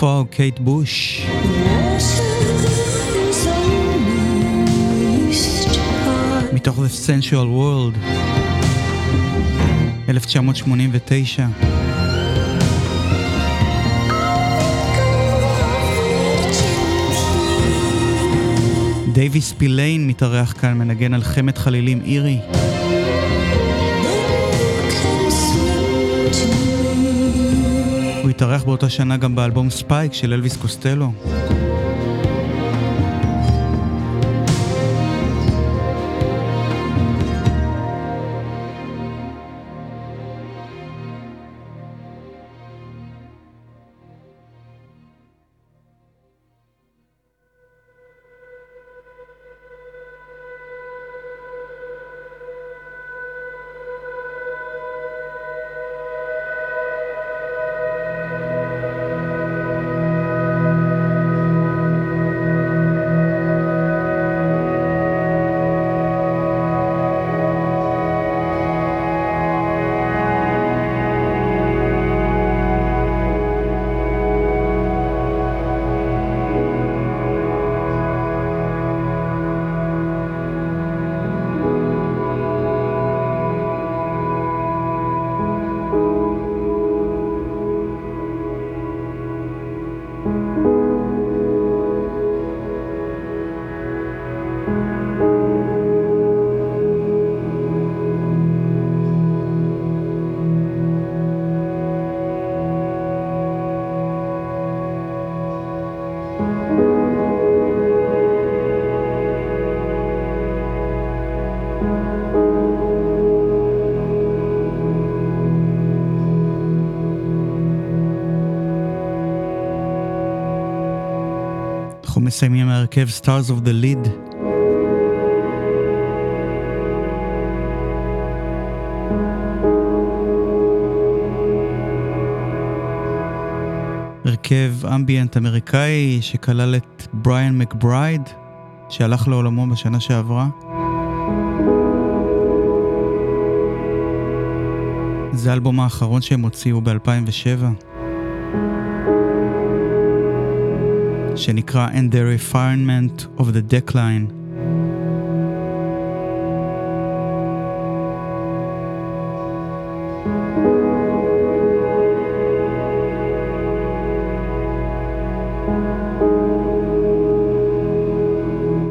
פוג, קייט בוש. מתוך The Sensual World, 1989. דייוויס פילין מתארח כאן, מנגן על חמת חלילים אירי. הוא התארח באותה שנה גם באלבום ספייק של אלוויס קוסטלו. מסיימים ההרכב Stars of the Lead. הרכב אמביאנט אמריקאי שכלל את בריאן מקברייד, שהלך לעולמו בשנה שעברה. זה האלבום האחרון שהם הוציאו ב-2007. שנקרא And the Refinement of the Decline.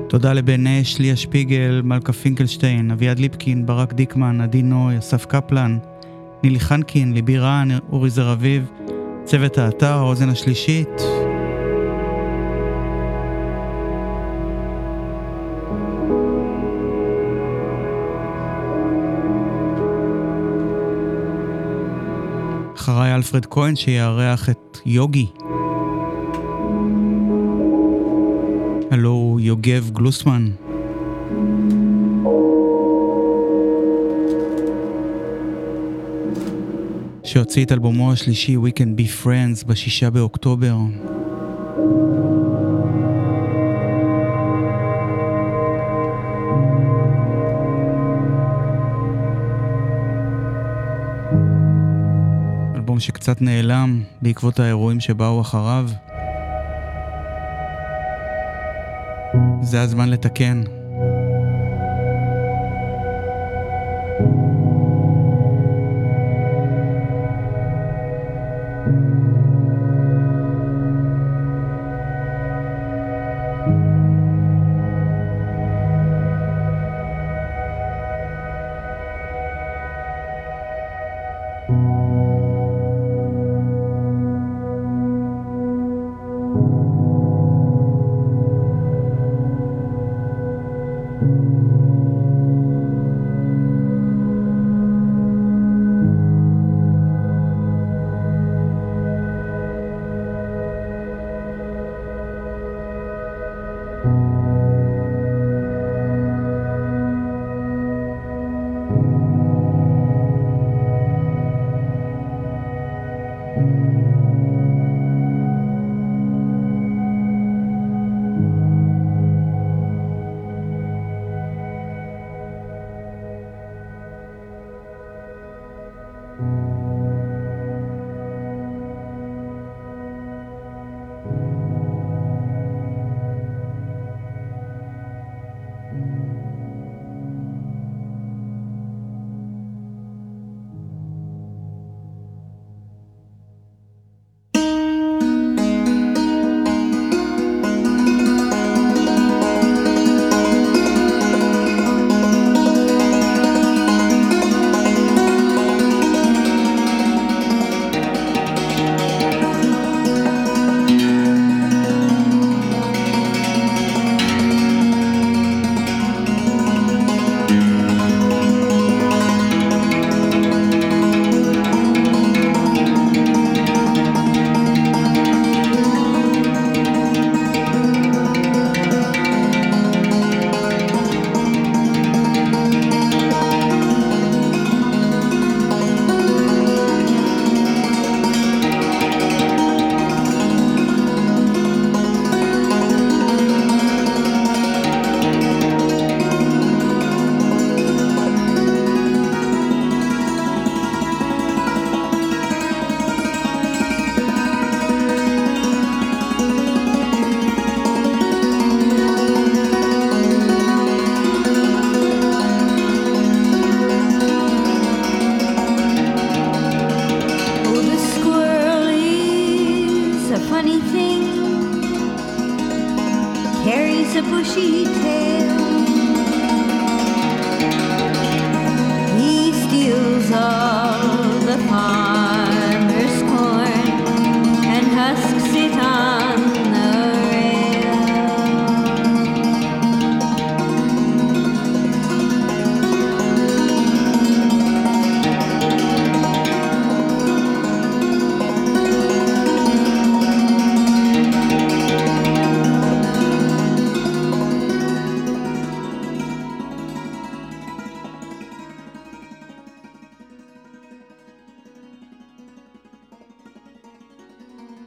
תודה לבן אש, ליה שפיגל, מלכה פינקלשטיין, אביעד ליפקין, ברק דיקמן, עדי נוי, אסף קפלן, נילי חנקין, ליבי רן, אורי זר אביב, צוות האתר, האוזן השלישית, אלפרד כהן שיארח את יוגי. הלו הוא יוגב גלוסמן. שהוציא את אלבומו השלישי We Can Be Friends בשישה באוקטובר. שקצת נעלם בעקבות האירועים שבאו אחריו. זה הזמן לתקן.